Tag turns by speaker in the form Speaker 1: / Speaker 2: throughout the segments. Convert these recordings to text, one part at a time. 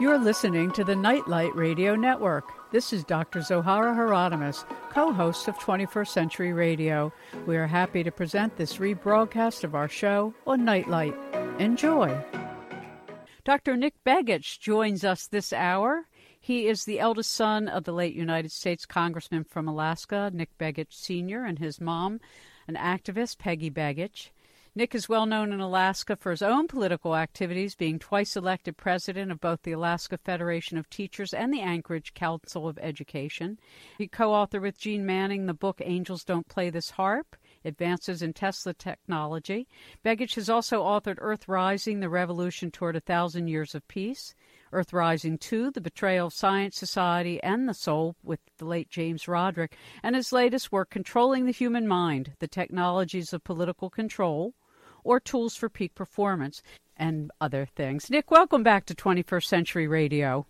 Speaker 1: You're listening to the Nightlight Radio Network. This is Dr. Zohara Hieronimus, co host of 21st Century Radio. We are happy to present this rebroadcast of our show on Nightlight. Enjoy. Dr. Nick Begich joins us this hour. He is the eldest son of the late United States Congressman from Alaska, Nick Begich Sr., and his mom, an activist, Peggy Begich. Nick is well known in Alaska for his own political activities, being twice elected president of both the Alaska Federation of Teachers and the Anchorage Council of Education. He co authored with Jeane Manning the book Angels Don't Play This Harp. Advances in Tesla Technology. Begich has also authored Earth Rising, The Revolution Toward a Thousand Years of Peace, Earth Rising 2, The Betrayal of Science, Society, and the Soul with the late James Roderick, and his latest work, Controlling the Human Mind, The Technologies of Political Control, or tools for peak performance and other things. Nick, welcome back to 21st Century Radio.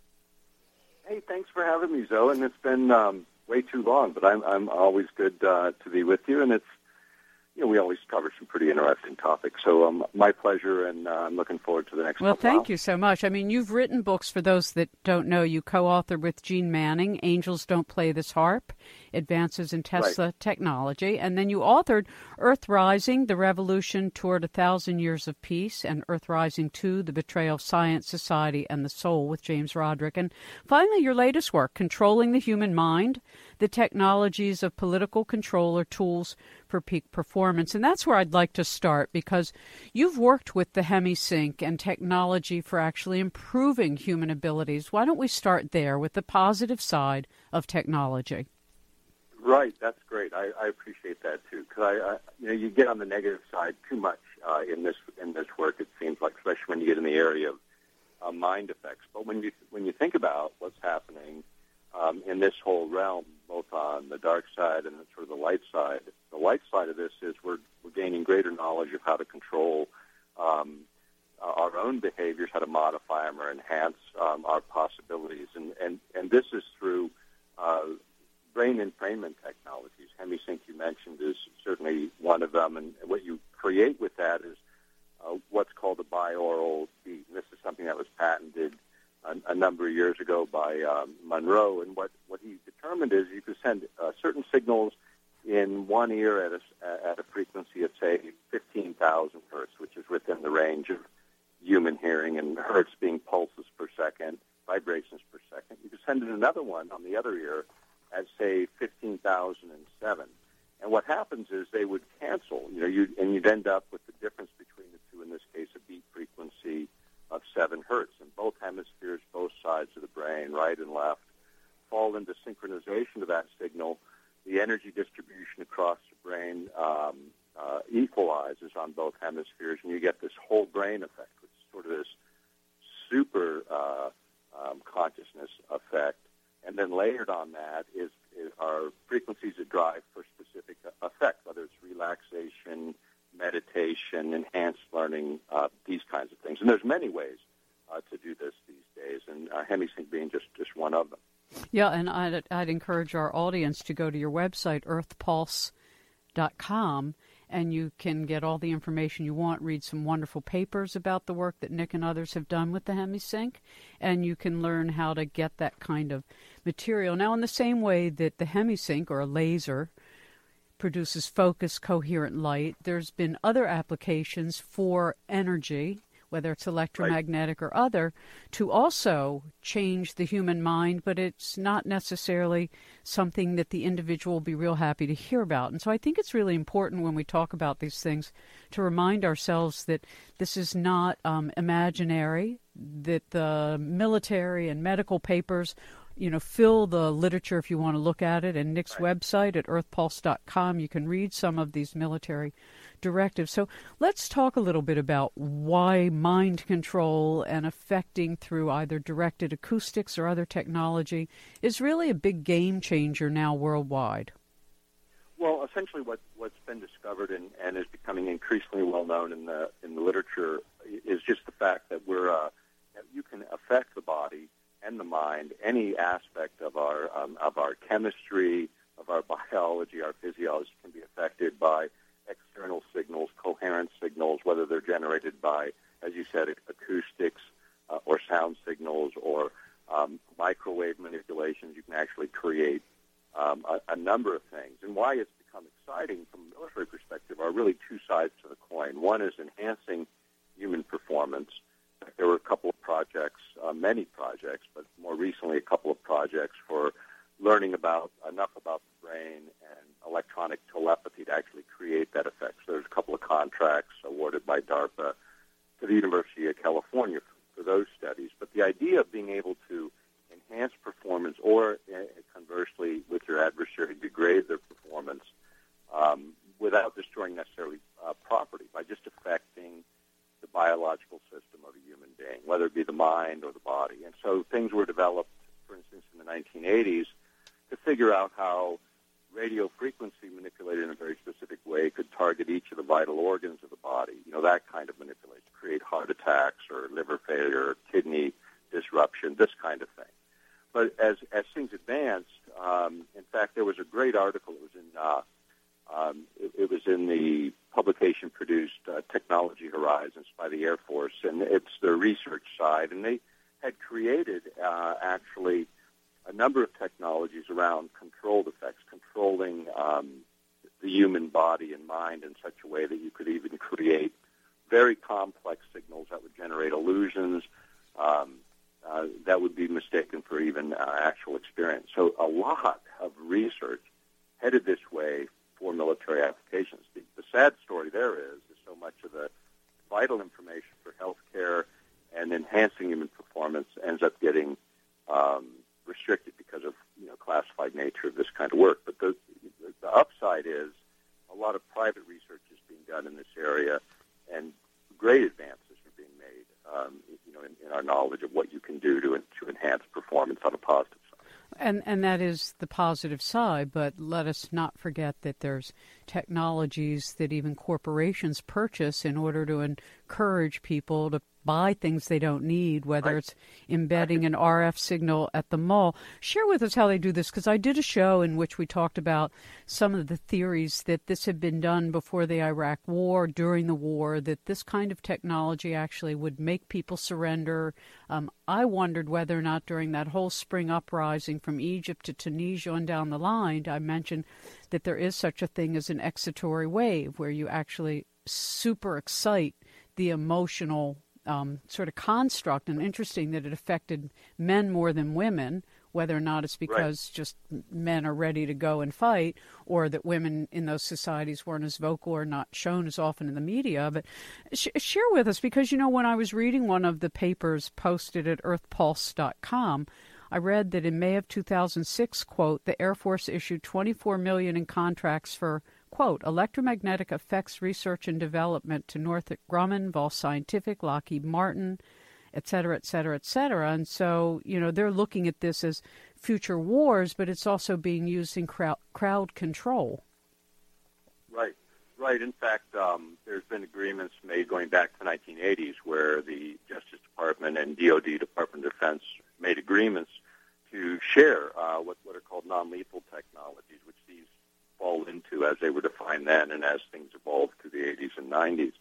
Speaker 2: Hey, thanks for having me, Zoh. And it's been um, way too long, but I'm I'm always good uh, to be with you, and it's you know, we always cover some pretty interesting topics. So um, my pleasure, and uh, I'm looking forward to the next. One.
Speaker 1: Well, thank
Speaker 2: hours.
Speaker 1: you so much. I mean, you've written books for those that don't know. You co-authored with Jeane Manning, "Angels Don't Play This Harp," advances in Tesla
Speaker 2: right.
Speaker 1: technology, and then you authored "Earth Rising: The Revolution Toward a Thousand Years of Peace" and "Earth Rising Two: The Betrayal of Science, Society, and the Soul" with James Roderick, and finally your latest work, "Controlling the Human Mind: The Technologies of Political Control or Tools." for peak performance. And that's where I'd like to start because you've worked with the HemiSync and technology for actually improving human abilities. Why don't we start there with the positive side of technology?
Speaker 2: Right, that's great. I, I appreciate that too because I, I, you know, you get on the negative side too much uh, in this in this work. It seems like, especially when you get in the area of uh, mind effects. But when you when you think about what's happening um, in this whole realm, both on the dark side and sort of the light side. The light side of this is we're, we're gaining greater knowledge of how to control um, our own behaviors, how to modify them or enhance um, our possibilities. And, and, and this is through uh, brain entrainment technologies. HemiSync, you mentioned, is certainly one of them. And what you create with that is uh, what's called a binaural beat. And this is something that was patented a, a number of years ago by um, Monroe. And what, what he determined is you could send uh, certain signals in one ear at a, at a frequency of, say, 15,000 hertz, which is within the range of human hearing, and hertz being pulses per second, vibrations per second. You could send in another one on the other ear at, say, 15,007. And what happens is they would cancel, you know, you'd, and you'd end up with the difference between the two, in this case, a beat frequency of 7 hertz. And both hemispheres, both sides of the brain, right and left, fall into synchronization of that signal. The energy distribution across the brain um, uh, equalizes on both hemispheres, and you get this whole brain effect, which is sort of this super uh, um, consciousness effect. And then layered on that is, is are frequencies that drive for specific effect, whether it's relaxation, meditation, enhanced learning, uh, these kinds of things. And there's many ways uh, to do this these days, and uh, HemiSync being just, just one of them.
Speaker 1: Yeah, and I'd, I'd encourage our audience to go to your website, earthpulse.com, and you can get all the information you want, read some wonderful papers about the work that Nick and others have done with the HemiSync, and you can learn how to get that kind of material. Now, in the same way that the HemiSync, or a laser, produces focused, coherent light. There's been other applications for energy, whether it's electromagnetic right. or other, to also change the human mind, but it's not necessarily something that the individual will be real happy to hear about. And so I think it's really important when we talk about these things to remind ourselves that this is not um, imaginary, that the military and medical papers you know, fill the literature if you want to look at it. And Nick's right. website at earthpulse.com, you can read some of these military directives. So let's talk a little bit about why mind control and affecting through either directed acoustics or other technology is really a big game changer now worldwide.
Speaker 2: Well, essentially, what, what's been discovered and, and is becoming increasingly well known in the in the literature is just the fact that we're uh, you can affect the body and the mind, any aspect of our um, of our chemistry, of our biology, our physiology can be affected by external signals, coherent signals, whether they're generated by, as you said, acoustics uh, or sound signals or um, microwave manipulations. You can actually create um, a, a number of things. And why it's become exciting from a military perspective are really two sides to the coin. One is enhancing human performance. There were a couple of projects, uh, many projects, but more recently a couple of projects for learning about enough about the brain and electronic telepathy to actually create that effect. So there's a couple of contracts awarded by DARPA to the University of California for, for those studies. But the idea of being able to enhance performance or uh, conversely with your adversary degrade their performance um, without destroying necessarily uh, property by just affecting the biological system of a human being, whether it be the mind or the body. And so things were developed, for instance, in the 1980s to figure out how radio frequency manipulated in a very specific way could target each of the vital organs of the body. You know, that kind of manipulation, create heart attacks or liver failure, or kidney disruption, this kind of thing. But as, as things advanced, um, in fact, there was a great article. It was in uh, um, it, it was in the publication produced uh, Technology Horizons by the Air Force, and it's the research side. And they had created uh, actually a number of technologies around controlled effects, controlling um, the human body and mind in such a way that you could even create very complex signals that would generate illusions um, uh, that would be mistaken for even uh, actual experience. So a lot of research headed this way for military applications. The, the sad story there is, is so much of the vital information for healthcare and enhancing human performance ends up getting um, restricted because of you know classified nature of this kind of work. But the, the upside is a lot of private research is being done in this area, and great advances are being made. Um, you know, in, in our knowledge of what you can do to to enhance performance on a positive
Speaker 1: and and that is the positive side, but let us not forget that there's technologies that even corporations purchase in order to encourage people to buy things they don't need, whether right. it's embedding an RF signal at the mall. Share with us how they do this, because I did a show in which we talked about some of the theories that this had been done before the Iraq War, during the war, that this kind of technology actually would make people surrender. Um, I wondered whether or not during that whole spring uprising from Egypt to Tunisia and down the line, I mentioned that there is such a thing as an excitatory wave where you actually super excite the emotional um, sort of construct, and interesting that it affected men more than women. Whether or not it's because
Speaker 2: right.
Speaker 1: just men are ready to go and fight, or that women in those societies weren't as vocal or not shown as often in the media. But sh- share with us because you know when I was reading one of the papers posted at EarthPulse.com, I read that in May of 2006, quote, the Air Force issued 24 million in contracts for quote, electromagnetic effects research and development to Northrop Grumman, Vol Scientific, Lockheed Martin, et cetera, et cetera, et cetera. And so, you know, they're looking at this as future wars, but it's also being used in crowd, crowd control.
Speaker 2: Right, right. In fact, um, there's been agreements made going back to the 1980s where the Justice Department and DoD, Department of Defense, made agreements to share uh, what, what are called non-lethal technologies, which these fall into as they were defined then and as things evolved through the 80s and 90s.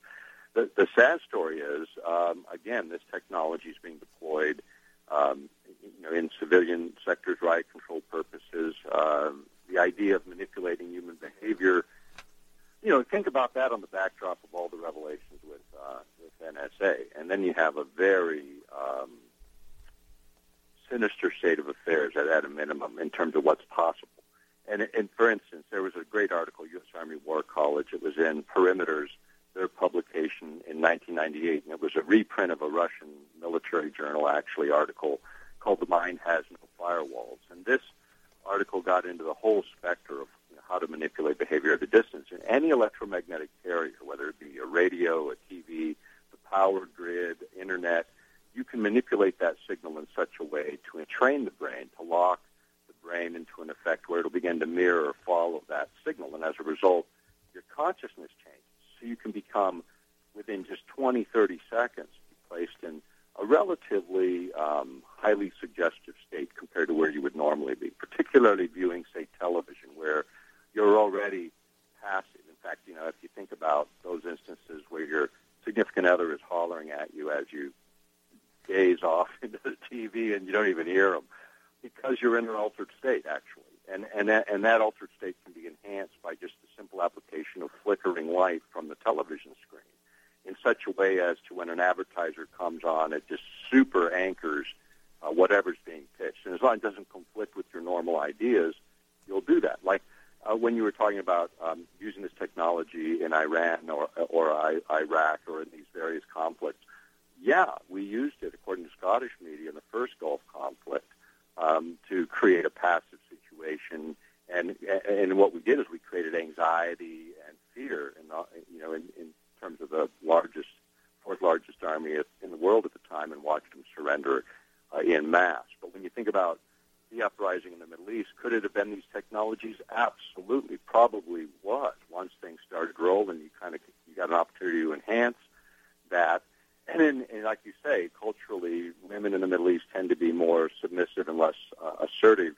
Speaker 2: The, the sad story is, um, again, this technology is being deployed um, you know, in civilian sectors, riot control purposes. Um, the idea of manipulating human behavior, you know, think about that on the backdrop of all the revelations with, uh, with NSA. And then you have a very um, sinister state of affairs at, at a minimum in terms of what's possible. And, and for instance, there was a great article, U.S. Army War College. It was in Parameters, their publication in 1998, and it was a reprint of a Russian military journal, actually, article called "The Mind Has No Firewalls." And this article got into the whole spectrum of you know, how to manipulate behavior at a distance. And any electromagnetic carrier, whether it be a radio, a TV, the power grid, internet, you can manipulate that signal in such a way to entrain the brain to lock brain into an effect where it'll begin to mirror or follow that signal. And as a result, your consciousness changes. So you can become, within just 20, 30 seconds, be placed in a relatively um, highly suggestive state compared to where you would normally be, particularly viewing, say, television, where you're already passive. In fact, you know, if you think about those instances where your significant other is hollering at you as you gaze off into the TV and you don't even hear them because you're in an altered state, actually. And, and, that, and that altered state can be enhanced by just the simple application of flickering light from the television screen in such a way as to when an advertiser comes on, it just super anchors uh, whatever's being pitched. And as long as it doesn't conflict with your normal ideas, you'll do that. Like uh, when you were talking about um, using this technology in Iran or, or I, Iraq or in these various conflicts, yeah, we used it, according to Scottish media, in the first Gulf conflict um, to create a passive situation. And, and what we did is we created anxiety and fear, in the, you know, in, in terms of the largest, fourth largest army in the world at the time, and watched them surrender uh, in mass. But when you think about the uprising in the Middle East, could it have been these technologies? Absolutely, probably was. Once things started rolling, you kind of you got an opportunity to enhance that. And, in, and like you say, culturally, women in the Middle East tend to be more submissive and less uh, assertive,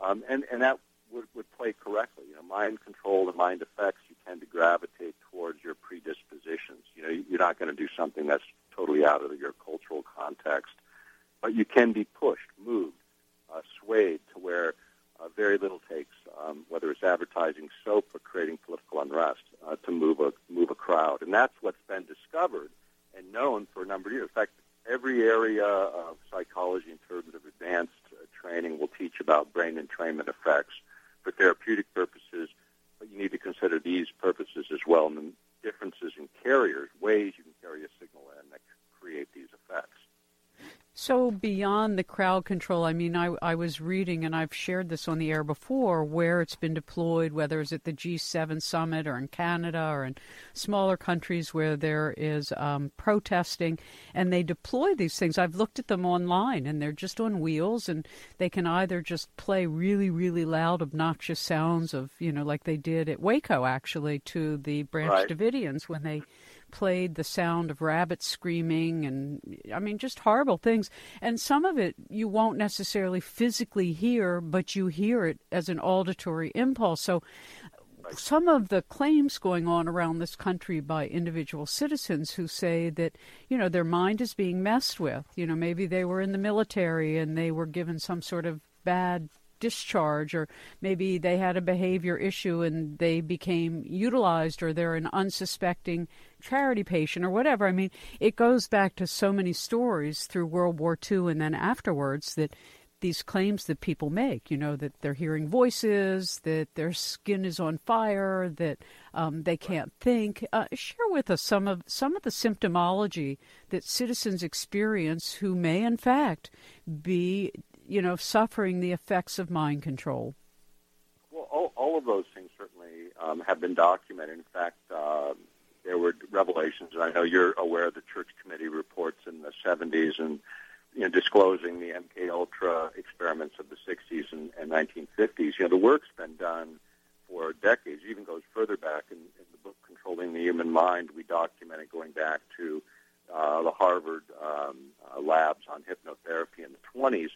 Speaker 2: um, and and that would, would play correctly. You know, mind control and mind effects, you tend to gravitate towards your predispositions. You know, you're not going to do something that's totally out of your cultural context, but you can be pushed, moved, uh, swayed to where uh, very little takes, um, whether it's advertising soap or creating political unrest, uh, to move a move a crowd, and that's what's been discovered and known for a number of years. In fact, every area of psychology in terms of advanced uh, training will teach about brain entrainment effects for therapeutic purposes, but you need to consider these purposes as well, and the differences in carriers, ways you can carry a signal in that create these effects.
Speaker 1: So beyond the crowd control, I mean, I, I was reading, and I've shared this on the air before, where it's been deployed, whether it's at the G7 summit or in Canada or in smaller countries where there is um, protesting, and they deploy these things. I've looked at them online, and they're just on wheels, and they can either just play really, really loud, obnoxious sounds of, you know, like they did at Waco, actually, to the Branch
Speaker 2: right.
Speaker 1: Davidians when they played the sound of rabbits screaming and I mean just horrible things. And some of it you won't necessarily physically hear, but you hear it as an auditory impulse. So some of the claims going on around this country by individual citizens who say that you know their mind is being messed with you know maybe they were in the military and they were given some sort of bad discharge, or maybe they had a behavior issue and they became utilized, or they're an unsuspecting charity patient, or whatever. I mean, it goes back to so many stories through World War II and then afterwards that these claims that people make, you know, that they're hearing voices, that their skin is on fire, that um, they can't think. Uh, share with us some of some of the symptomology that citizens experience who may, in fact, be you know, suffering the effects of mind control?
Speaker 2: Well, all, all of those things certainly um, have been documented. In fact, uh, there were revelations, and I know you're aware of the Church Committee reports in the 70s and you know, disclosing the MK Ultra experiments of the 60s and, and 1950s. You know, the work's been done for decades. It even goes further back in, in the book "Controlling the Human Mind." We documented going back to uh, the Harvard um, uh, labs on hypnotherapy in the 20s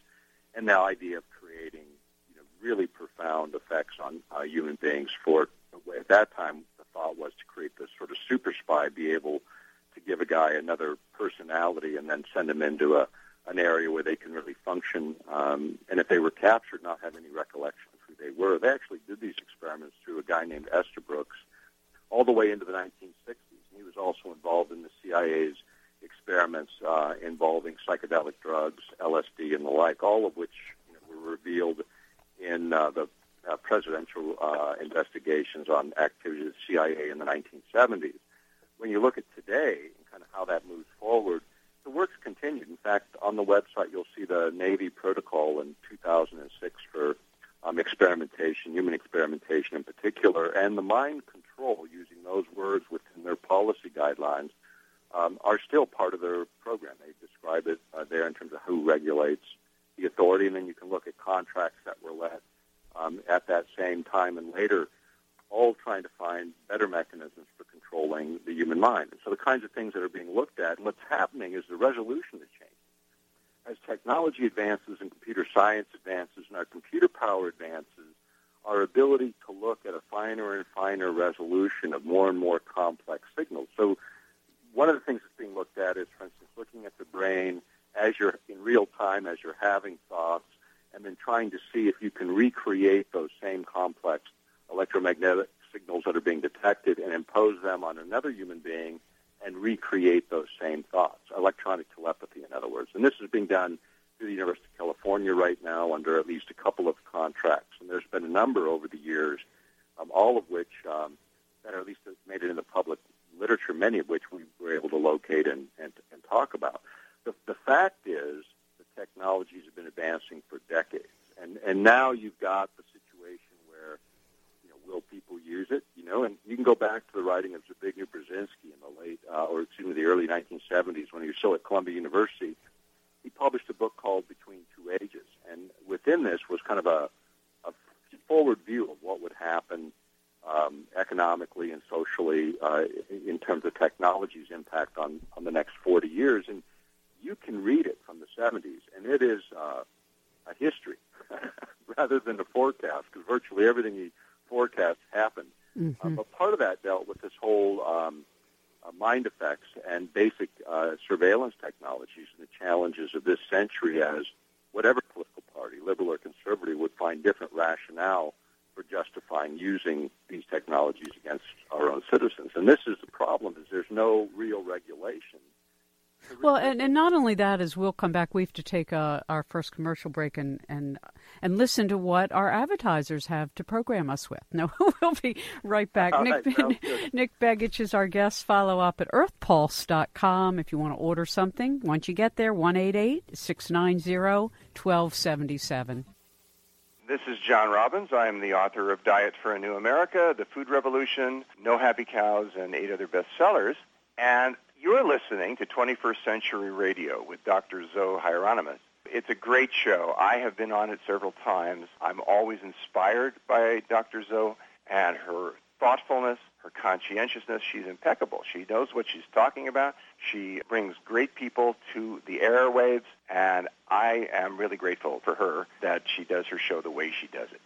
Speaker 2: and the idea of creating you know, really profound effects on uh, human beings. For at that time, the thought was to create this sort of super spy, be able to give a guy another personality, and then send him into a an area where they can really function. Um, and if they were captured, not have any recollection of who they were. They actually did these experiments through a guy named Estabrooks all the way into the 1960s. He was also involved in the CIA's experiments uh, involving psychedelic drugs, LSD, and the like, all of which you know, were revealed in uh, the uh, presidential uh, investigations on activities of the CIA in the 1970s. When you look at today and kind of how that moves forward, the work's continued. In fact, on the website, you'll see the Navy protocol in 2006 for um, experimentation, human experimentation in particular, and the mind control, using those words within their policy guidelines, um, are still part of their program. They describe it uh, there in terms of who regulates the authority, and then you can look at contracts that were let um, at that same time and later, all trying to find better mechanisms for controlling the human mind. And so the kinds of things that are being looked at, and what's happening is the resolution is changing. As technology advances and computer science advances and our computer power advances, our ability to look at a finer and finer resolution of more and more complex signals. So one of the things that's being looked at is, for instance, looking at the brain as you're in real time, as you're having thoughts, and then trying to see if you can recreate those same complex electromagnetic signals that are being detected and impose them on another human being and recreate those same thoughts. Electronic telepathy, in other words. And this is being done through the University of California right now under at least a couple of contracts. And there's been a number over the years, um, all of which um, that are at least made it in the public literature, many of which we were able to locate and, and, and talk about. The, the fact is the technologies have been advancing for decades. And, and now you've got the situation where, you know, will people use it? You know, and you can go back to the writing of Zbigniew Brzezinski in the late, uh, or excuse me, the early 1970s when he was still at Columbia University. He published a book called Between Two Ages. And within this was kind of a, a forward view of what would happen um, economically and socially uh, in terms of technology's impact on, on the next 40 years. And you can read it from the 70s, and it is uh, a history rather than a forecast, because virtually everything he forecasts happened. Mm-hmm. Uh, but part of that dealt with this whole um, uh, mind effects and basic uh, surveillance technologies and the challenges of this century as whatever political party, liberal or conservative, would find different rationale for justifying using these technologies against our own citizens. And this is the problem: is there's no real regulation
Speaker 1: well, and, and not only that, as we'll come back, we have to take uh, our first commercial break and, and and listen to what our advertisers have to program us with. No, we'll be right back.
Speaker 2: All
Speaker 1: Nick,
Speaker 2: right,
Speaker 1: Nick Begich is our guest. Follow up at earthpulse.com if you want to order something. Once you get there, 188 690 1277.
Speaker 3: This is John Robbins. I am the author of Diet for a New America, The Food Revolution, No Happy Cows, and eight other bestsellers. And you're listening to 21st Century Radio with Dr. Zoh Hieronimus. It's a great show. I have been on it several times. I'm always inspired by Dr. Zoh and her thoughtfulness, her conscientiousness. She's impeccable. She knows what she's talking about. She brings great people to the airwaves, and I am really grateful for her that she does her show the way she does it.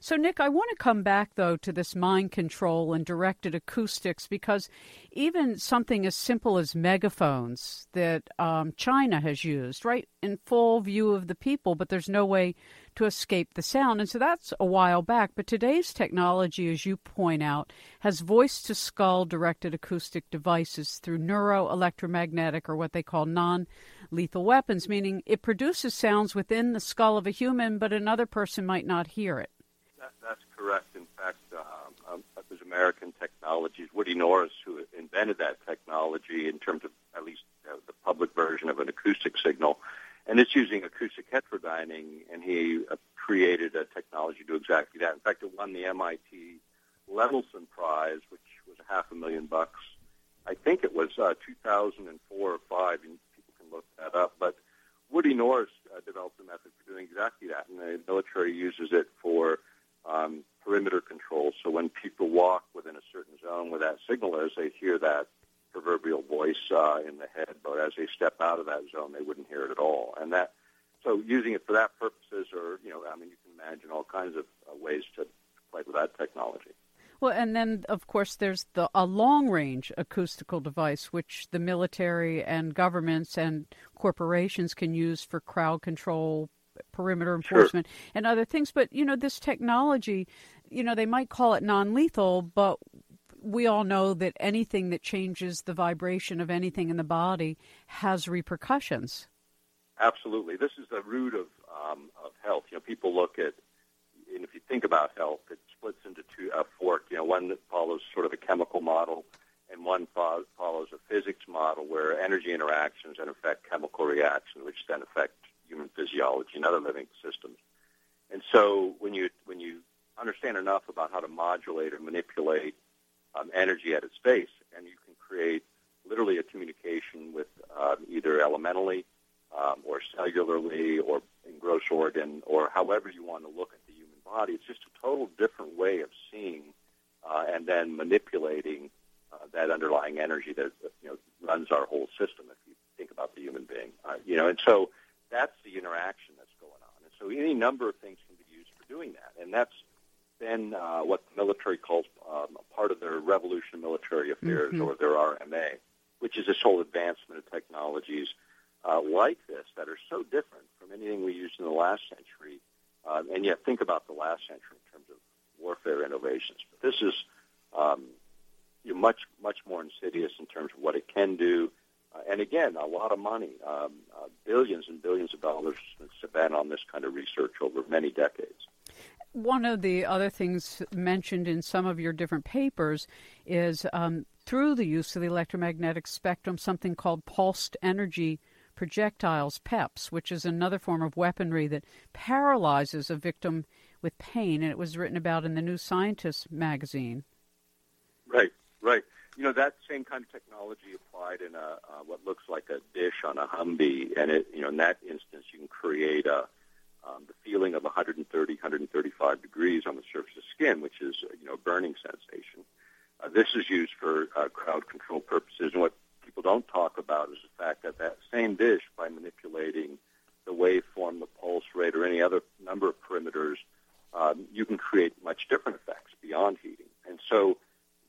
Speaker 1: So, Nick, I want to come back, though, to this mind control and directed acoustics because even something as simple as megaphones that um, China has used, right, in full view of the people, but there's no way to escape the sound. And so that's a while back. But today's technology, as you point out, has voice to skull directed acoustic devices through neuro electromagnetic or what they call non lethal weapons, meaning it produces sounds within the skull of a human, but another person might not hear it.
Speaker 2: That, that's correct. In fact, um, um, it was American Technologies, Woody Norris, who invented that technology in terms of at least uh, the public version of an acoustic signal. And it's using acoustic heterodyning, and he uh, created a technology to do exactly that. In fact, it won the MIT Lemelson Prize, which was a half a million bucks. I think it was uh, 2004 or 5, and people can look that up. But Woody Norris uh, developed a method for doing exactly that, and the military uses it for um, perimeter control. So when people walk within a certain zone where that signal is, they hear that proverbial voice uh, in the head. But as they step out of that zone, they wouldn't hear it at all. And that, so using it for that purposes, or you know, I mean, you can imagine all kinds of uh, ways to play with that technology.
Speaker 1: Well, and then of course there's the a long-range acoustical device which the military and governments and corporations can use for crowd control, perimeter enforcement
Speaker 2: sure.
Speaker 1: and other things. But you know, this technology, you know, they might call it non-lethal, but we all know that anything that changes the vibration of anything in the body has repercussions.
Speaker 2: Absolutely, this is the root of um, of health. You know, people look at, and if you think about health, it splits into two a fork. You know, one that follows sort of a chemical model, and one fo- follows a physics model where energy interactions then affect chemical reactions, which then affect human physiology and other living systems. And so when you when you understand enough about how to modulate or manipulate um, energy at its base, and you can create literally a communication with um, either elementally um, or cellularly or in gross organ or however you want to look at the human body. It's just a total different way of seeing uh, and then manipulating uh, that underlying energy that you know runs our whole system. If you think about the human being, uh, you know, and so that's the interaction that's going on. And so any number of things can be used for doing that. And that's then uh, what the military calls um, part of their Revolution Military Affairs, mm-hmm. or their RMA, which is this whole advancement of technologies uh, like this that are so different from anything we used in the last century. Uh, and yet, think about the last century in terms of warfare innovations. But this is um, you know, much much more insidious in terms of what it can do. Uh, and again, a lot of money, um, uh, billions and billions of dollars spent on this kind of research over many decades.
Speaker 1: One of the other things mentioned in some of your different papers is um, through the use of the electromagnetic spectrum, something called pulsed energy projectiles, PEPs, which is another form of weaponry that paralyzes a victim with pain. And it was written about in the New Scientist magazine.
Speaker 2: Right, right. You know that same kind of technology applied in a uh, what looks like a dish on a Humvee, and it you know in that instance you can create a um, the feeling of 130, 135 degrees on the surface of skin, which is you know a burning sensation. Uh, this is used for uh, crowd control purposes, and what people don't talk about is the fact that that same dish, by manipulating the waveform, the pulse rate, or any other number of parameters, um, you can create much different effects beyond heating. And so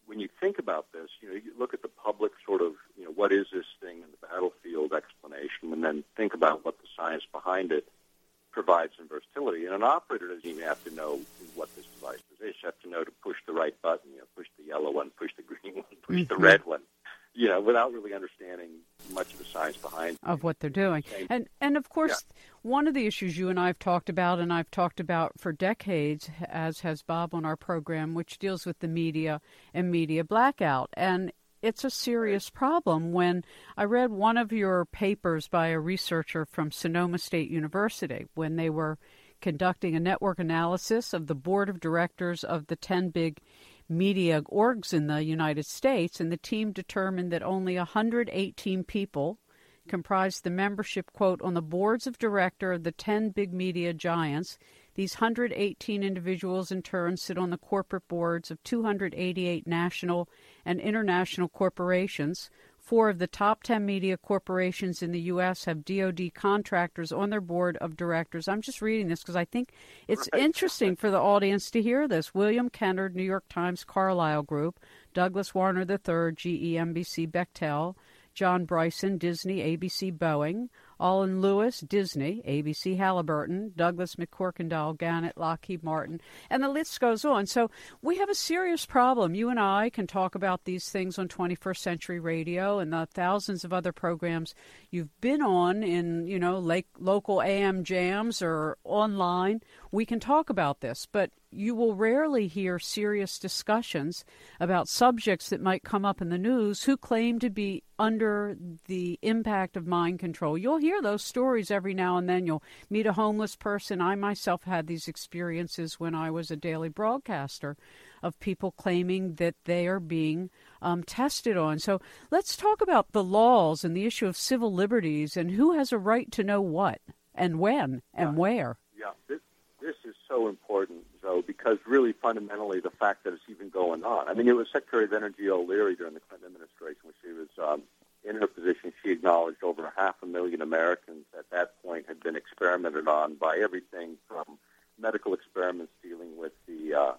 Speaker 2: when you think about this, you know, you look at the public sort of, you know, what is this thing in the battlefield explanation, and then think about what the science behind it provides some versatility. And an operator doesn't even have to know what this device is. They just have to know to push the right button, you know, push the yellow one, push the green one, push mm-hmm. the red one, you know, without really understanding much of the science behind
Speaker 1: of what they're doing. And and of course, yeah. one of the issues you and I have talked about, and I've talked about for decades, as has Bob on our program, which deals with the media and media blackout. And it's a serious problem. When I read one of your papers by a researcher from Sonoma State University, when they were conducting a network analysis of the board of directors of the 10 big media orgs in the United States, and the team determined that only 118 people comprised the membership, quote, on the boards of director of the 10 big media giants. These 118 individuals, in turn, sit on the corporate boards of 288 national and international corporations, Four of the top 10 media corporations in the U.S. have DoD contractors on their board of directors. I'm just reading this because I think it's right. interesting for the audience to hear this. William Kennard, New York Times Carlyle Group, Douglas Warner III, GE NBC Bechtel, John Bryson, Disney, ABC Boeing, Alan Lewis, Disney, ABC Halliburton, Douglas McCorkindale, Gannett, Lockheed Martin, and the list goes on. So we have a serious problem. You and I can talk about these things on 21st Century Radio and the thousands of other programs you've been on in, you know, like local AM jams or online. We can talk about this, but you will rarely hear serious discussions about subjects that might come up in the news who claim to be under the impact of mind control. You'll hear those stories every now and then. You'll meet a homeless person. I myself had these experiences when I was a daily broadcaster of people claiming that they are being um, tested on. So let's talk about the laws and the issue of civil liberties and who has a right to know what and when and
Speaker 2: yeah.
Speaker 1: where.
Speaker 2: Yeah, this, is so important, though, because really fundamentally the fact that it's even going on. I mean, it was Secretary of Energy O'Leary during the Clinton administration when she was um, in her position. She acknowledged over half a million Americans at that point had been experimented on by everything from medical experiments dealing with the uh,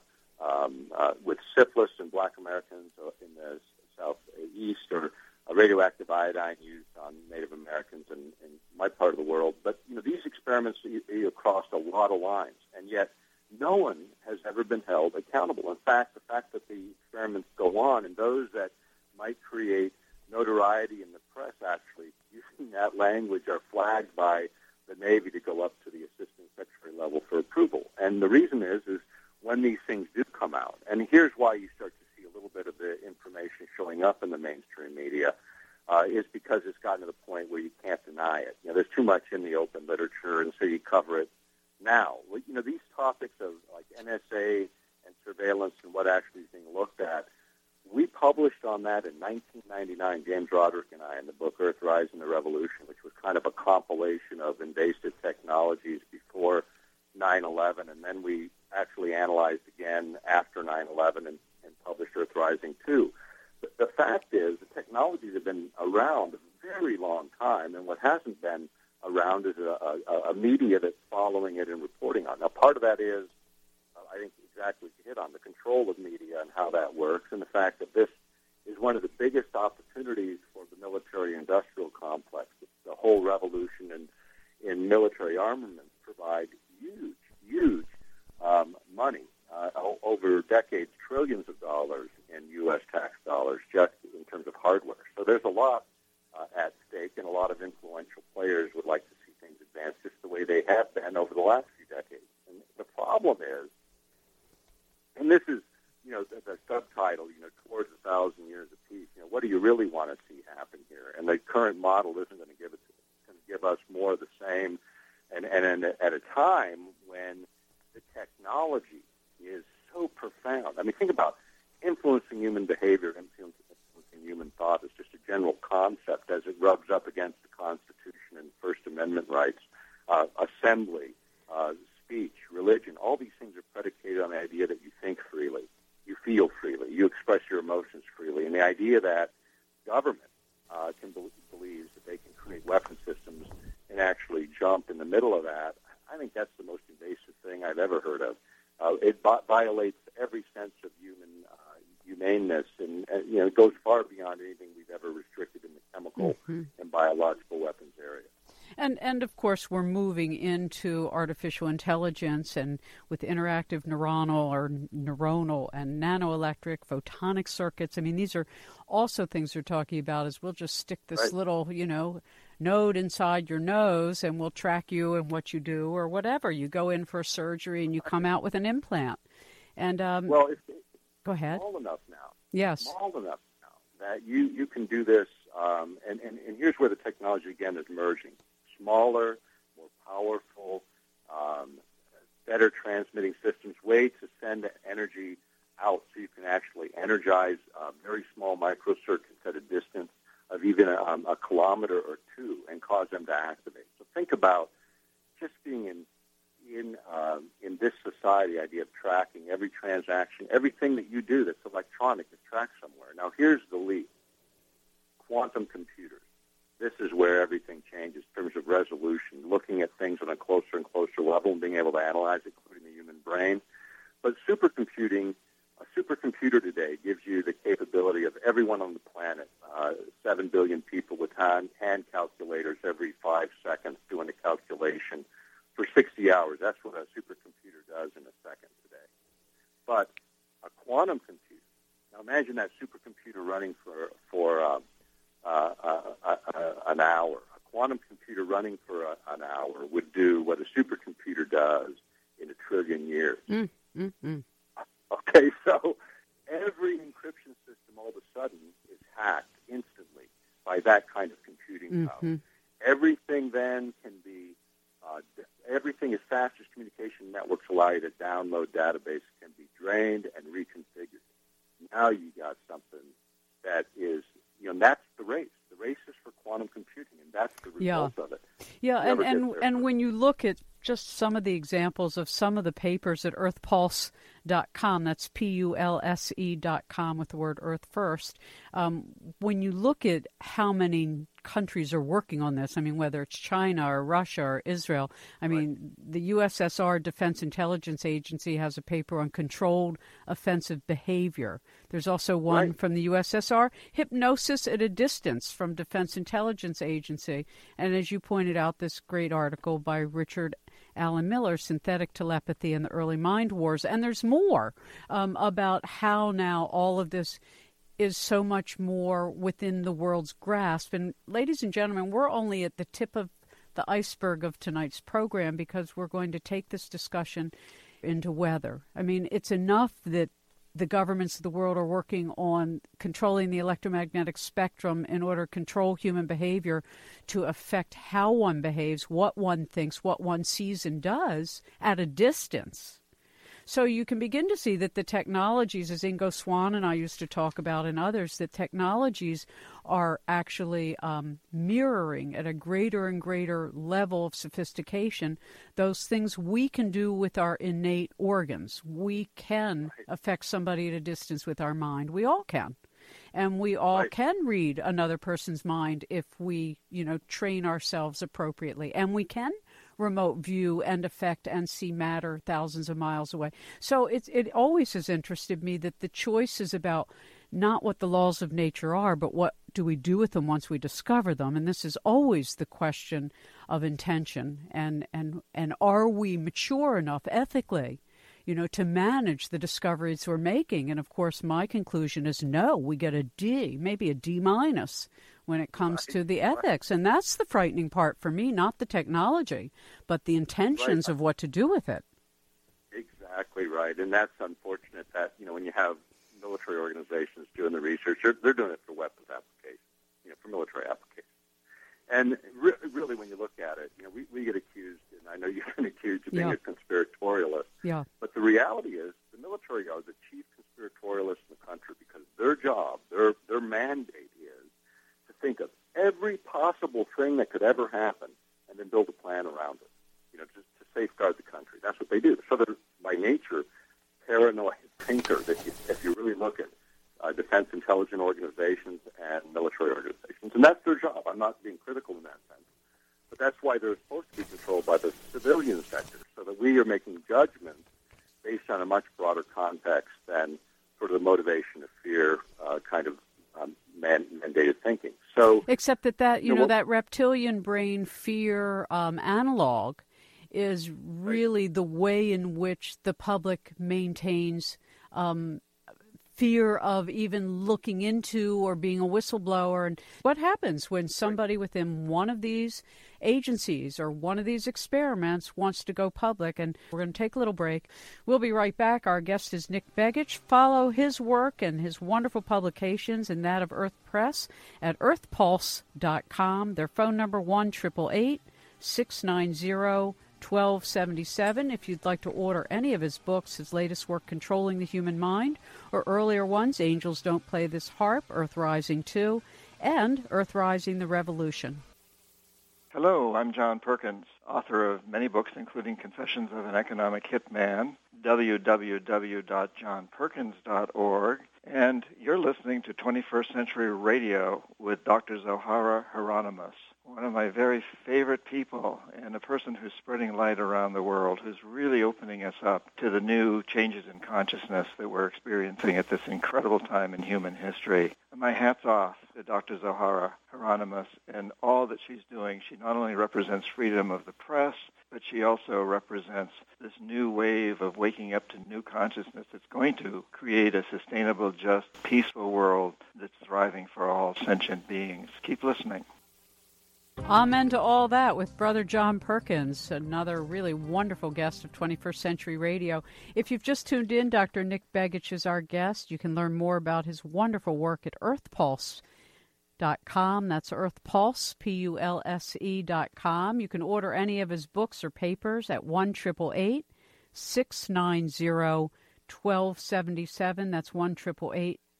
Speaker 2: um, uh, with syphilis in Black Americans in the southeast, or radioactive iodine used on Native Americans in, in my part of the world. But you know, these experiments crossed a lot of lines, and yet no one has ever been held accountable. In fact, the fact that the experiments go on and those that might create notoriety in the press actually using that language are flagged by the Navy to go up to the assistant secretary level for approval. And the reason is is when these things do come out, and here's why you start to little bit of the information showing up in the mainstream media, uh, is because it's gotten to the point where you can't deny it. You know, there's too much in the open literature, and so you cover it now. You know, these topics of like NSA and surveillance and what actually is being looked at, we published on that in 1999, James Roderick and I, in the book Earth Rising and the Revolution, which was kind of a compilation of invasive technologies before 9/11, and then we actually analyzed again after 9/11 and, and published Earth Rising 2. The, the fact is, the technologies have been around a very long time, and what hasn't been around is a, a, a media that's following it and reporting on. It. Now, part of that is, uh, I think, exactly you hit on the control of media and how that works, and the fact that this is one of the biggest opportunities for the military-industrial complex. The whole revolution in, in military armaments provide huge, huge um, money uh, over decades, trillions of dollars in U.S. tax dollars just in terms of hardware. So there's a lot uh, at stake, and a lot of influential players would like to see things advance just the way they have been over the last few decades. And the problem is, and this is, you know, the, the subtitle, you know, towards a thousand years of peace. You know, what do you really want to see happen here? And the current model isn't going to give it, going to give us more of the same, and and at a time when the technology is so profound. I mean, think about influencing human behavior, influencing human thought is just a general concept as it rubs up against the Constitution and First Amendment rights, uh, assembly, uh, speech, religion. All these things are predicated on the idea that you think freely, you feel freely, you express your emotions freely, and the idea that government uh, can be- believes that they can create weapon systems and actually jump in the middle of that. I think that's the most invasive thing I've ever heard of. Uh, it vi- violates every sense of human uh, humaneness, and uh, you know, it goes far beyond anything we've ever restricted in the chemical mm-hmm. and biological weapons area.
Speaker 1: And and of course, we're moving into artificial intelligence, and with interactive neuronal or neuronal and nanoelectric photonic circuits. I mean, these are also things we're talking about. Is we'll just stick this right. little, you know, node inside your nose, and we'll track you and what you do or whatever. You go in for surgery, and you come out with an implant. And um,
Speaker 2: well, if,
Speaker 1: Go ahead.
Speaker 2: Small enough now.
Speaker 1: Yes.
Speaker 2: Small enough now that you, you can do this. Um, and, and, and here's where the technology, again, is merging. Smaller, more powerful, um, better transmitting systems, way to send energy out so you can actually energize uh, very small microcircuits at a distance of even a, um, a kilometer or two and cause them to activate. So think about just being in in um, in this society idea of tracking every transaction, everything that you do that's electronic is tracked somewhere. Now, here's the leap: quantum computers. This is where everything changes in terms of resolution, looking at things on a closer and closer level, and being able to analyze including the human brain. But supercomputing, a supercomputer today gives you the capability of everyone on the planet, uh, seven billion people with hand, hand calculators every five seconds doing a calculation for 60 hours. That's what a supercomputer does in a second today. But a quantum computer, now imagine that supercomputer running for, for uh, uh, uh, uh an hour. A quantum computer running for a, an hour would do what a supercomputer does in a trillion years.
Speaker 1: Mm, mm, mm.
Speaker 2: Okay, so every encryption system all of a sudden is hacked instantly by that kind of computing
Speaker 1: mm-hmm.
Speaker 2: power. Everything then can be uh, everything as fast as communication networks allow you to download databases can be drained and reconfigured. Now you got something that is, you know, that's the race. The race is for quantum computing, and that's the result
Speaker 1: yeah.
Speaker 2: of it.
Speaker 1: Yeah, and and, and when you look at just some of the examples of some of the papers at earthpulse.com, that's P U L S E.com with the word Earth first. Um, when you look at how many countries are working on this. I mean, whether it's China or Russia or Israel. I right. mean, the USSR Defense Intelligence Agency has a paper on controlled offensive behavior. There's also one right. from the USSR, hypnosis at a distance from Defense Intelligence Agency. And as you pointed out, this great article by Richard Alan Miller, Synthetic Telepathy and the Early Mind Wars. And there's more um, about how now all of this is so much more within the world's grasp. And, ladies and gentlemen, we're only at the tip of the iceberg of tonight's program because we're going to take this discussion into weather. I mean, it's enough that the governments of the world are working on controlling the electromagnetic spectrum in order to control human behavior to affect how one behaves, what one thinks, what one sees and does at a distance. So you can begin to see that the technologies, as Ingo Swann and I used to talk about, and others, that technologies are actually um, mirroring at a greater and greater level of sophistication those things we can do with our innate organs. We can affect somebody at a distance with our mind. We all can and we all right. can read another person's mind if we you know train ourselves appropriately and we can remote view and affect and see matter thousands of miles away. So it, it always has interested me that the choice is about not what the laws of nature are, but what do we do with them once we discover them? And this is always the question of intention and and and are we mature enough ethically you know, to manage the discoveries we're making. And of course, my conclusion is no, we get a D, maybe a D minus when it comes right. to the ethics. And that's the frightening part for me, not the technology, but the intentions right. of what to do with it.
Speaker 2: Exactly right. And that's unfortunate that, you know, when you have military organizations doing the research, they're, they're doing it for weapons applications, you know, for military applications. And re- really, when you look at it, you know, we, we get accused, and I know you've been accused of being yeah. a conspiratorialist.
Speaker 1: Yeah.
Speaker 2: But the reality is, the military are the chief conspiratorialists in the country because their job, their their mandate think of every possible thing that could ever happen, and then build a plan around it. You know, just to safeguard the country. That's what they do. So they're by nature paranoid thinkers. If you if you really look at uh, defense intelligence organizations and military organizations. And that's their job. I'm not being critical in that sense. But that's why they're supposed to be controlled by the civilian sector, so that we are making judgments based on a much broader context than sort of the motivation of fear uh, kind of um, man- mandated thinking. So,
Speaker 1: except that that you, know, know that reptilian brain fear um, analog is really right. the way in which the public maintains um, fear of even looking into or being a whistleblower. And what happens when somebody within one of these agencies or one of these experiments wants to go public? And we're going to take a little break. We'll be right back. Our guest is Nick Begich. Follow his work and his wonderful publications and that of Earth Press at earthpulse.com. Their phone number 1 690 1277 if you'd like to order any of his books, his latest work, Controlling the Human Mind, or earlier ones, Angels Don't Play This HAARP, Earth Rising 2, and Earth Rising the Revolution.
Speaker 4: Hello, I'm John Perkins, author of many books, including Confessions of an Economic Hitman, www.johnperkins.org, and you're listening to 21st Century Radio with Dr. Zohara Hieronimus one of my very favorite people and a person who's spreading light around the world, who's really opening us up to the new changes in consciousness that we're experiencing at this incredible time in human history. And my hat's off to Dr. Zohara Hieronimus and all that she's doing. She not only represents freedom of the press, but she also represents this new wave of waking up to new consciousness that's going to create a sustainable, just, peaceful world that's thriving for all sentient beings. Keep listening.
Speaker 1: Amen to all that with Brother John Perkins, another really wonderful guest of 21st Century Radio. If you've just tuned in, Dr. Nick Begich is our guest. You can learn more about his wonderful work at earthpulse.com. That's earthpulse, P-U-L-S-E dot com. You can order any of his books or papers at 1 690 1277. That's 1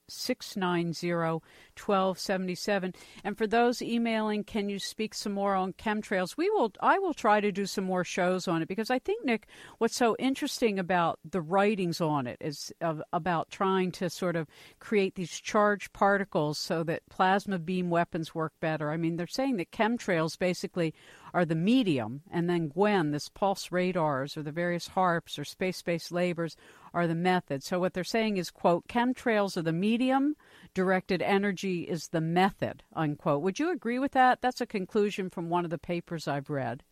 Speaker 1: 690 1277. And for those emailing, can you speak some more on chemtrails? We will I will try to do some more shows on it because I think Nick what's so interesting about the writings on it is of, about trying to sort of create these charged particles so that plasma beam weapons work better. I mean, they're saying that chemtrails basically are the medium, and then GWEN, this pulse radars or the various HAARPs, or space-based lasers are the method. So what they're saying is, quote, chemtrails are the medium, directed energy is the method, unquote. Would you agree with that? That's a conclusion from one of the papers I've read.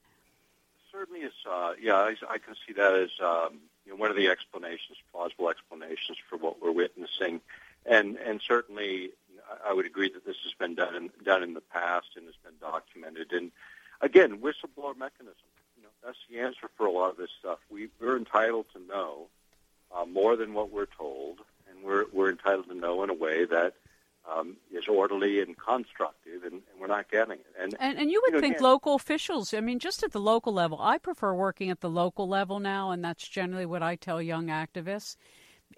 Speaker 2: Certainly is, uh, yeah, I, I, can see that as um, you know, one of the explanations, plausible explanations for what we're witnessing. And, and certainly I would agree that this has been done in, done in the past and has been documented. And again, whistleblower mechanism. You know, that's the answer for a lot of this stuff. We, we're entitled to know uh, more than what we're told, and we're, we're entitled to know in a way that um, is orderly and constructive, and, and, we're not getting it.
Speaker 1: And, and, and you would you know, think again, local officials, I mean, just at the local level, I prefer working at the local level now, and that's generally what I tell young activists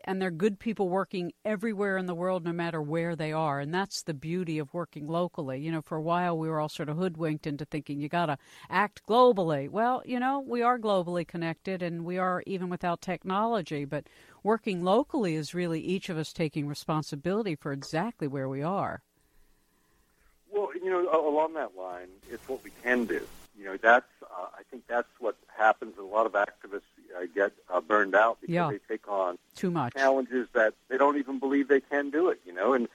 Speaker 1: and they're good people working everywhere in the world, no matter where they are. And that's the beauty of working locally. You know, for a while we were all sort of hoodwinked into thinking you got to act globally. Well, you know, we are globally connected and we are even without technology, but working locally is really each of us taking responsibility for exactly where we are.
Speaker 2: Well, you know, along that line, it's what we can do. You know, that's uh, I think that's what happens. A lot of activists uh, get uh, burned out because yeah. they take on
Speaker 1: Too much.
Speaker 2: challenges that they don't even believe they can do it, you know, and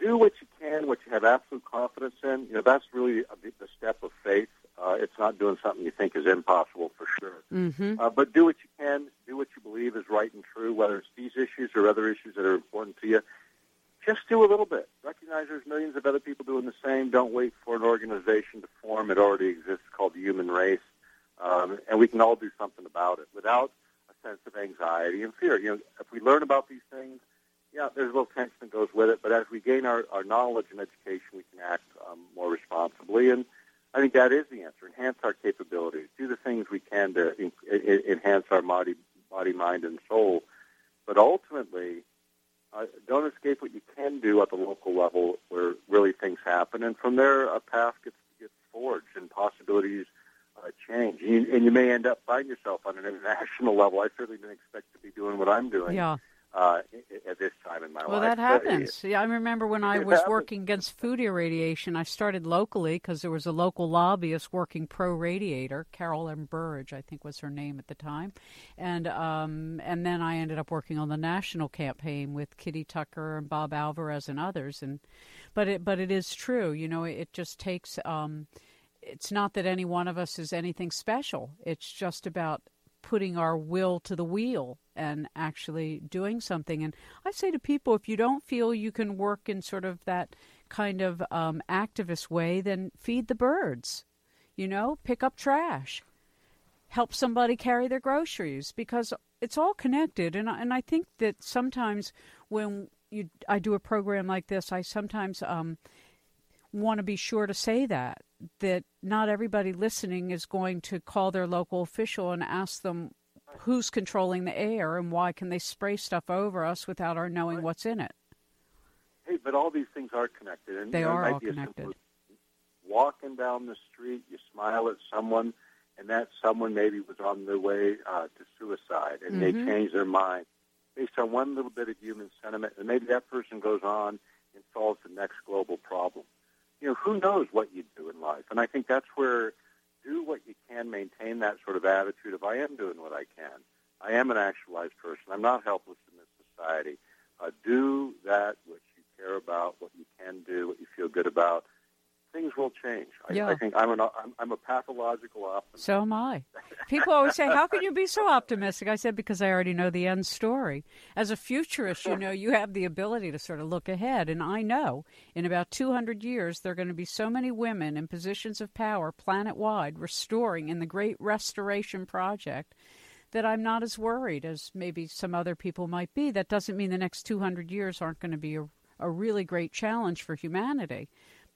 Speaker 2: do what you can, what you have absolute confidence in. You know, that's really a, the step of faith. Uh, it's not doing something you think is impossible for sure.
Speaker 1: Mm-hmm.
Speaker 2: Uh, but do what you can, do what you believe is right and true, whether it's these issues or other issues that are important to you. Just do a little bit. Recognize there's millions of other people doing the same. Don't wait for an organization to form. It already exists called the human race. Um, and we can all do something about it without a sense of anxiety and fear. You know, if we learn about these things, yeah, there's a little tension that goes with it. But as we gain our, our knowledge and education, we can act um, more responsibly. And I think that is the answer. Enhance our capabilities. Do the things we can to in, in, enhance our body, body, mind, and soul. But ultimately, uh, don't escape what you can do at the local level where really things happen. And from there, a path gets, gets forged and possibilities uh, change. And you, and you may end up finding yourself on an international level. I certainly didn't expect to be doing what I'm doing.
Speaker 1: Yeah.
Speaker 2: Uh, at this time in my
Speaker 1: well,
Speaker 2: life.
Speaker 1: Well, that
Speaker 2: But,
Speaker 1: happens. Yeah, I remember when I was
Speaker 2: happens.
Speaker 1: working against food irradiation, I started locally because there was a local lobbyist working pro radiator. Carol M. Burridge, I think, was her name at the time, and um, and then I ended up working on the national campaign with Kitty Tucker and Bob Alvarez and others. And but it but it is true. You know, it just takes. Um, it's not that any one of us is anything special. It's just about putting our will to the wheel and actually doing something. And I say to people, if you don't feel you can work in sort of that kind of um, activist way, then feed the birds. You know, pick up trash, help somebody carry their groceries, because it's all connected. And I, and I think that sometimes when you I do a program like this, I sometimes um, want to be sure to say that that not everybody listening is going to call their local official and ask them who's controlling the air and why can they spray stuff over us without our knowing what's in it.
Speaker 2: Hey, but all these things are connected. And
Speaker 1: They
Speaker 2: you know,
Speaker 1: are all connected.
Speaker 2: Walking down the street, you smile at someone, and that someone maybe was on their way uh, to suicide, and they
Speaker 1: Mhm.
Speaker 2: change their mind based on one little bit of human sentiment, and maybe that person goes on and solves the next global problem. You know, who knows what you do in life? And I think that's where do what you can, maintain that sort of attitude of I am doing what I can. I am an actualized person. I'm not helpless in this society. Uh, do that which you care about, what you can do, what you feel good about. Things will change. I,
Speaker 1: Yeah.
Speaker 2: I think I'm, an, I'm, I'm a pathological optimist.
Speaker 1: So am I. People always say, How can you be so optimistic? I said, Because I already know the end story. As a futurist, you know, you have the ability to sort of look ahead. And I know in about 200 years, there are going to be so many women in positions of power planet wide restoring in the Great Restoration Project that I'm not as worried as maybe some other people might be. That doesn't mean the next 200 years aren't going to be a, a really great challenge for humanity.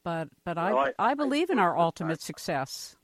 Speaker 1: But, but
Speaker 2: Well,
Speaker 1: I,
Speaker 2: I-
Speaker 1: I
Speaker 2: I
Speaker 1: believe in our ultimate success.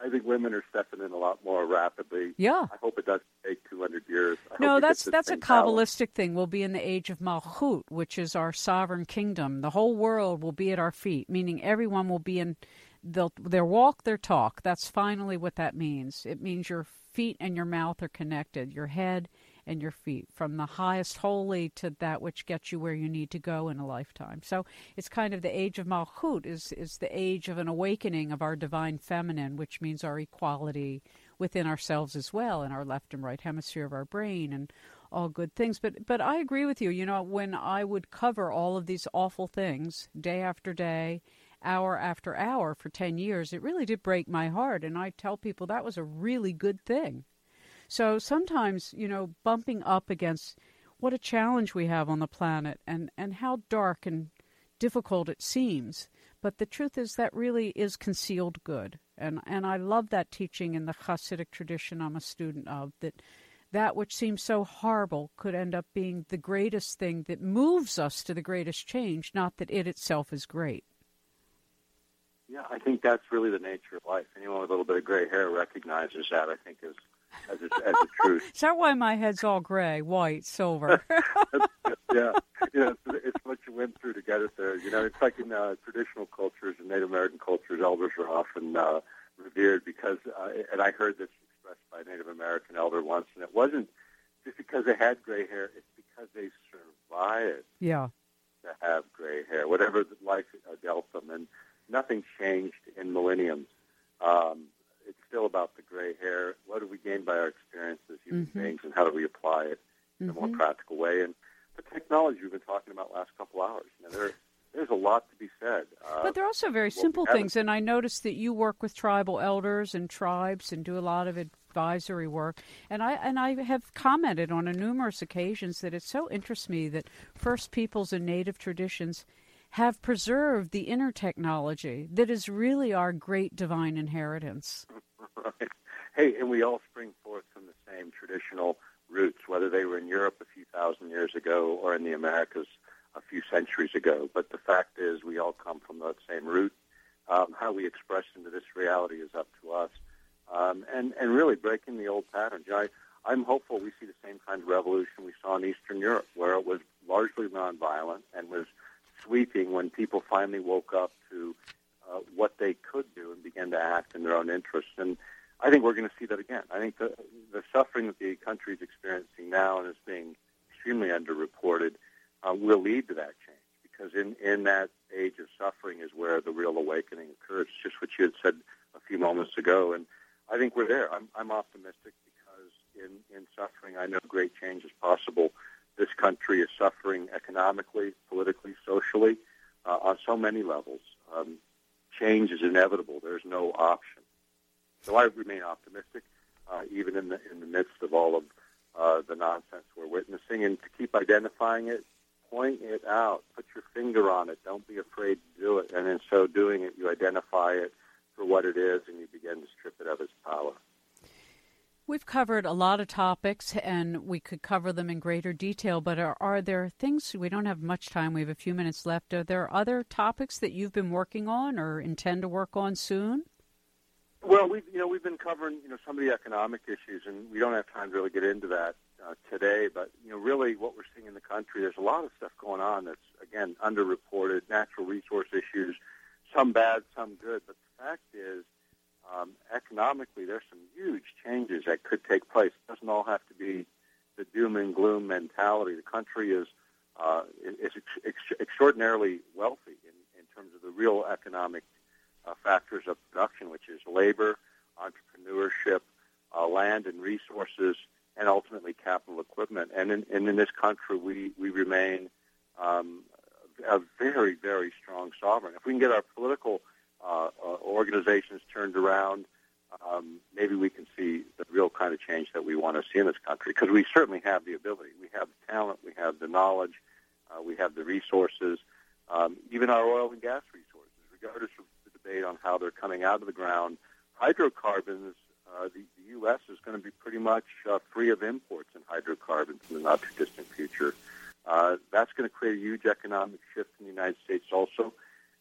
Speaker 2: I think women are stepping in a lot more rapidly.
Speaker 1: Yeah.
Speaker 2: I hope it doesn't take 200 years. I
Speaker 1: No,
Speaker 2: hope we get
Speaker 1: that's that's a kabbalistic thing. We'll be in the age of Malchut, which is our sovereign kingdom. The whole world will be at our feet, meaning everyone will be in they'll their walk, their talk. That's finally what that means. It means your feet and your mouth are connected, your head and your feet, from the highest holy to that which gets you where you need to go in a lifetime. So it's kind of the age of Malchut is is the age of an awakening of our divine feminine, which means our equality within ourselves as well, in our left and right hemisphere of our brain, and all good things. But but I agree with you. You know, when I would cover all of these awful things day after day, hour after hour for ten years, it really did break my heart. And I tell people that was a really good thing. So sometimes, you know, bumping up against what a challenge we have on the planet and, and how dark and difficult it seems. But the truth is that really is concealed good. And and I love that teaching in the Hasidic tradition I'm a student of that that which seems so horrible could end up being the greatest thing that moves us to the greatest change, not that it itself is great.
Speaker 2: Yeah, I think that's really the nature of life. Anyone with a little bit of gray hair recognizes that. I think as as a, as a truth.
Speaker 1: Is that why my head's all gray, white, silver?
Speaker 2: yeah, you know, it's, it's what you went through to get it there. You know, it's like in uh, traditional cultures and Native American cultures, elders are often uh, revered because, uh, and I heard this expressed by a Native American elder once, and it wasn't just because they had gray hair; it's because they survived
Speaker 1: yeah.
Speaker 2: to have gray hair, whatever life uh, dealt them, and nothing changed in millenniums. Um, it's still about the gray hair. What do we gain by our experience as human
Speaker 1: Mhm.
Speaker 2: beings, and how do we apply it in
Speaker 1: mm-hmm.
Speaker 2: a more practical way. And the technology we've been talking about last couple hours, you know, there, there's a lot to be said.
Speaker 1: Uh, but they're also very simple things. And I noticed that you work with tribal elders and tribes and do a lot of advisory work. And I and I have commented on a numerous occasions that it so interests me that First Peoples and Native traditions have preserved the inner technology that is really our great divine inheritance.
Speaker 2: right. Hey, and we all spring forth from the same traditional roots, whether they were in Europe a few thousand years ago or in the Americas a few centuries ago. But the fact is, we all come from that same root. Um, how we express into this reality is up to us. Um, and, and really breaking the old patterns. You know, I'm hopeful we see the same kind of revolution we saw in Eastern Europe, where it was largely nonviolent and was sweeping when people finally woke up to uh, what they could do and began to act in their own interests. And I think we're going to see that again. I think the, the suffering that the country is experiencing now and is being extremely underreported uh, will lead to that change because in, in that age of suffering is where the real awakening occurs. Just what you had said a few moments ago. And I think we're there. I'm, I'm optimistic because in, in suffering, I know great change is possible. This country is suffering economically, politically, socially, uh, on so many levels. Um, change is inevitable. There's no option. So I remain optimistic, uh, even in the in the midst of all of uh, the nonsense we're witnessing, and to keep identifying it, point it out, put your finger on it. Don't be afraid to do it, and in so doing it, you identify it for what it is, and you begin to strip it of its power.
Speaker 1: We've covered a lot of topics and we could cover them in greater detail, but are, are, there things, we don't have much time, we have a few minutes left. Are there other topics that you've been working on or intend to work on soon?
Speaker 2: Well, we've you know we've been covering you know some of the economic issues, and we don't have time to really get into that uh, today. But you know, really, what we're seeing in the country, there's a lot of stuff going on that's again underreported. Natural resource issues, some bad, some good. But the fact is, um, economically, there's some huge changes that could take place. It doesn't all have to be the doom and gloom mentality. The country is uh, is ex- ex- extraordinarily wealthy in, in terms of the real economic uh, factors of production, which is labor, entrepreneurship, uh, land and resources, and ultimately capital equipment. And in, and in this country, we, we remain um, a very, very strong sovereign. If we can get our political uh, uh, organizations turned around, um, maybe we can see the real kind of change that we want to see in this country because we certainly have the ability. We have the talent, we have the knowledge, uh, we have the resources, um, even our oil and gas resources, regardless of the debate on how they're coming out of the ground. Hydrocarbons, uh, the, the U.S. is going to be pretty much uh, free of imports in hydrocarbons in the not too distant future. Uh, that's going to create a huge economic shift in the United States also.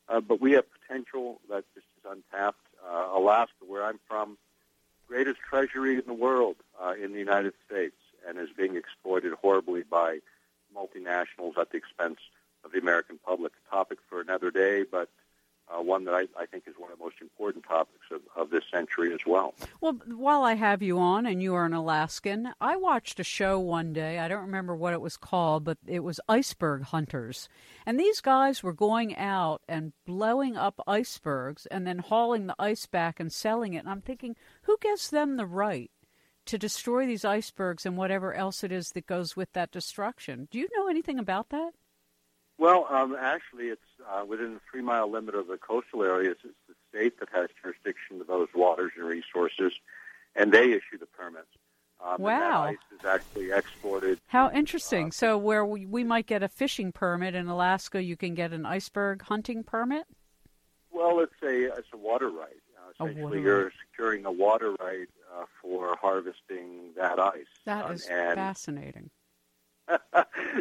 Speaker 2: Uh, but we have potential that just is untapped. Uh, Alaska, where I'm from, greatest treasury in the world in the United States and is being exploited horribly by multinationals at the expense of the American public. A topic for another day, but uh, one that I, I, think is one of the most important topics of, of, this century as well.
Speaker 1: Well, while I have you on and you are an Alaskan, I watched a show one day. I don't remember what it was called, but it was Iceberg Hunters. And these guys were going out and blowing up icebergs and then hauling the ice back and selling it. And I'm thinking, who gives them the right? To destroy these icebergs and whatever else it is that goes with that destruction. Do you know anything about that?
Speaker 2: Well, um, actually, it's uh, within the three-mile limit of the coastal areas. It's the state that has jurisdiction to those waters and resources, and they issue the permits. Um,
Speaker 1: wow!
Speaker 2: ice is actually exported.
Speaker 1: How interesting! Uh, so, where we, we might get a fishing permit in Alaska, you can get an iceberg hunting permit.
Speaker 2: Well, it's a it's a water right. Uh, essentially, you're
Speaker 1: right.
Speaker 2: securing a water right uh, for harvesting that ice.
Speaker 1: That
Speaker 2: um,
Speaker 1: is fascinating.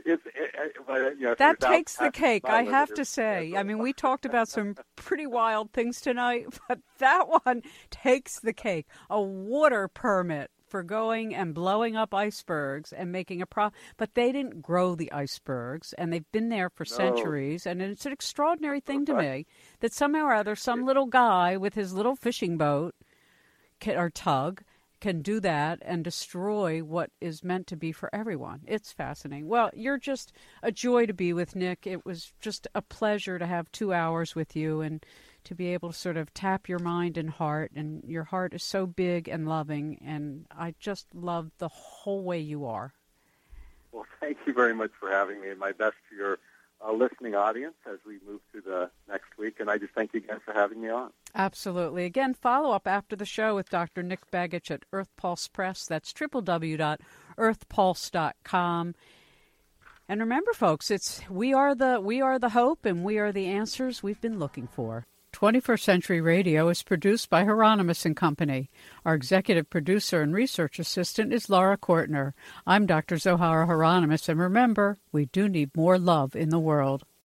Speaker 2: it's, it, it, you know,
Speaker 1: that takes the cake, I have to say. I mean, we talked about some pretty wild things tonight, but that one takes the cake. A water permit for going and blowing up icebergs and making a pro but they didn't grow the icebergs and they've been there for
Speaker 2: no.
Speaker 1: centuries and it's an extraordinary thing to me that somehow or other some little guy with his little fishing boat or tug can do that and destroy what is meant to be for everyone. It's fascinating. Well, you're just a joy to be with, Nick. It was just a pleasure to have two hours with you and to be able to sort of tap your mind and heart. And your heart is so big and loving, and I just love the whole way you are.
Speaker 2: Well, thank you very much for having me, and my best to your uh, listening audience as we move through the next week. And I just thank you again for having me on.
Speaker 1: Absolutely. Again, follow up after the show with Dr. Nick Begich at Earth Pulse Press. That's www.earthpulse.com. And remember, folks, it's we are the we are the hope, and we are the answers we've been looking for. 21st Century Radio is produced by Hieronimus and Company. Our executive producer and research assistant is Laura Kortner. I'm Dr. Zohara Hieronimus, and remember, we do need more love in the world.